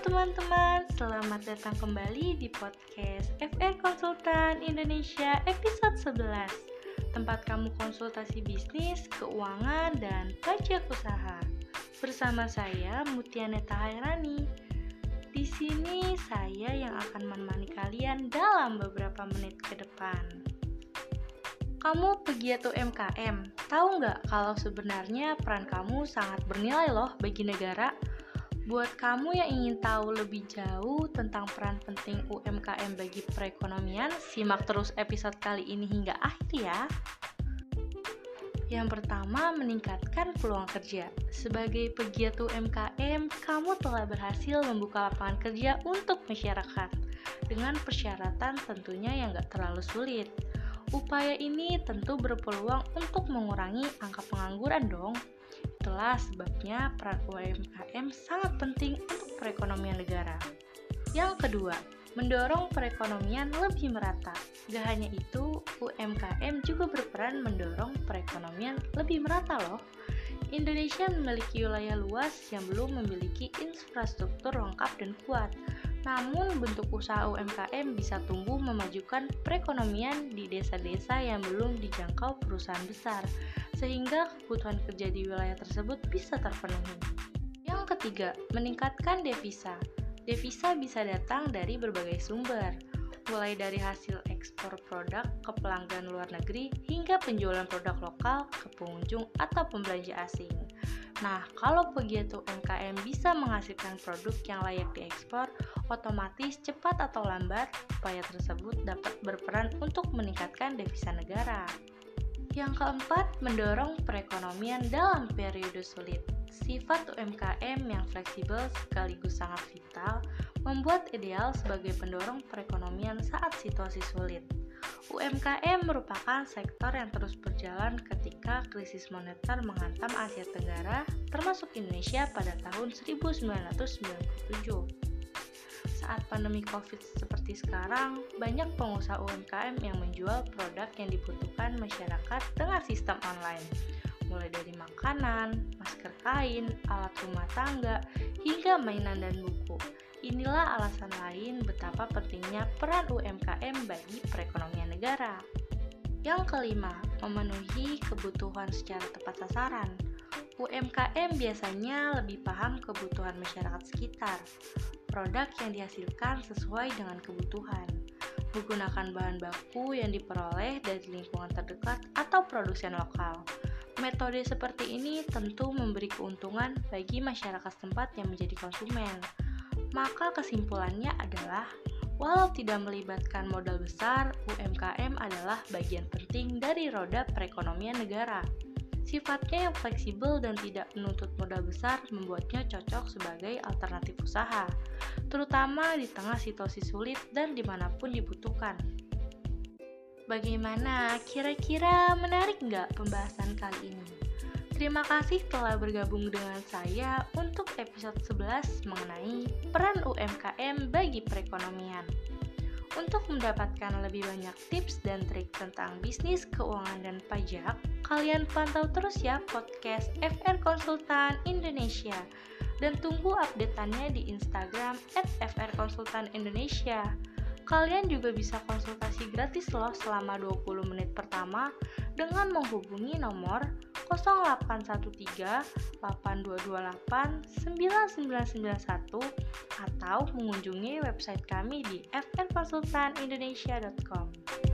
teman-teman, selamat datang kembali di podcast FR Konsultan Indonesia episode 11 Tempat kamu konsultasi bisnis, keuangan, dan pajak usaha. Bersama saya Mutianeta Hairani. Di sini saya yang akan menemani kalian dalam beberapa menit ke depan. Kamu pegiat UMKM, tahu nggak kalau sebenarnya peran kamu sangat bernilai loh bagi negara? Buat kamu yang ingin tahu lebih jauh tentang peran penting UMKM bagi perekonomian, simak terus episode kali ini hingga akhir ya. Yang pertama, meningkatkan peluang kerja. Sebagai pegiat UMKM, kamu telah berhasil membuka lapangan kerja untuk masyarakat dengan persyaratan tentunya yang gak terlalu sulit. Upaya ini tentu berpeluang untuk mengurangi angka pengangguran dong. Itulah sebabnya peran UMKM sangat penting untuk perekonomian negara. Yang kedua, mendorong perekonomian lebih merata. Gak hanya itu, UMKM juga berperan mendorong perekonomian lebih merata loh. Indonesia memiliki wilayah luas yang belum memiliki infrastruktur lengkap dan kuat. Namun, bentuk usaha UMKM bisa tumbuh memajukan perekonomian di desa-desa yang belum dijangkau perusahaan besar sehingga kebutuhan kerja di wilayah tersebut bisa terpenuhi. Yang ketiga, meningkatkan devisa. Devisa bisa datang dari berbagai sumber, mulai dari hasil ekspor produk ke pelanggan luar negeri hingga penjualan produk lokal ke pengunjung atau pembelanja asing. Nah, kalau pegiat UMKM bisa menghasilkan produk yang layak diekspor, otomatis cepat atau lambat upaya tersebut dapat berperan untuk meningkatkan devisa negara. Yang keempat, mendorong perekonomian dalam periode sulit. Sifat UMKM yang fleksibel sekaligus sangat vital membuat ideal sebagai pendorong perekonomian saat situasi sulit. UMKM merupakan sektor yang terus berjalan ketika krisis moneter menghantam Asia Tenggara, termasuk Indonesia pada tahun 1997 saat pandemi COVID seperti sekarang, banyak pengusaha UMKM yang menjual produk yang dibutuhkan masyarakat dengan sistem online, mulai dari makanan, masker kain, alat rumah tangga, hingga mainan dan buku. Inilah alasan lain betapa pentingnya peran UMKM bagi perekonomian negara. Yang kelima, memenuhi kebutuhan secara tepat sasaran. UMKM biasanya lebih paham kebutuhan masyarakat sekitar produk yang dihasilkan sesuai dengan kebutuhan, menggunakan bahan baku yang diperoleh dari lingkungan terdekat atau produsen lokal. Metode seperti ini tentu memberi keuntungan bagi masyarakat setempat yang menjadi konsumen. Maka kesimpulannya adalah, walau tidak melibatkan modal besar, UMKM adalah bagian penting dari roda perekonomian negara. Sifatnya yang fleksibel dan tidak menuntut modal besar membuatnya cocok sebagai alternatif usaha, terutama di tengah situasi sulit dan di mana pun dibutuhkan. Bagaimana? Kira-kira menarik nggak pembahasan kali ini? Terima kasih telah bergabung dengan saya untuk episode 11 mengenai peran UMKM bagi perekonomian. Untuk mendapatkan lebih banyak tips dan trik tentang bisnis, keuangan, dan pajak, kalian pantau terus ya podcast FR Konsultan Indonesia dan tunggu updateannya di Instagram FR Konsultan Indonesia. Kalian juga bisa konsultasi gratis loh selama 20 menit pertama dengan menghubungi nomor 0813 8228 9991 atau mengunjungi website kami di frkonsultanindonesia.com.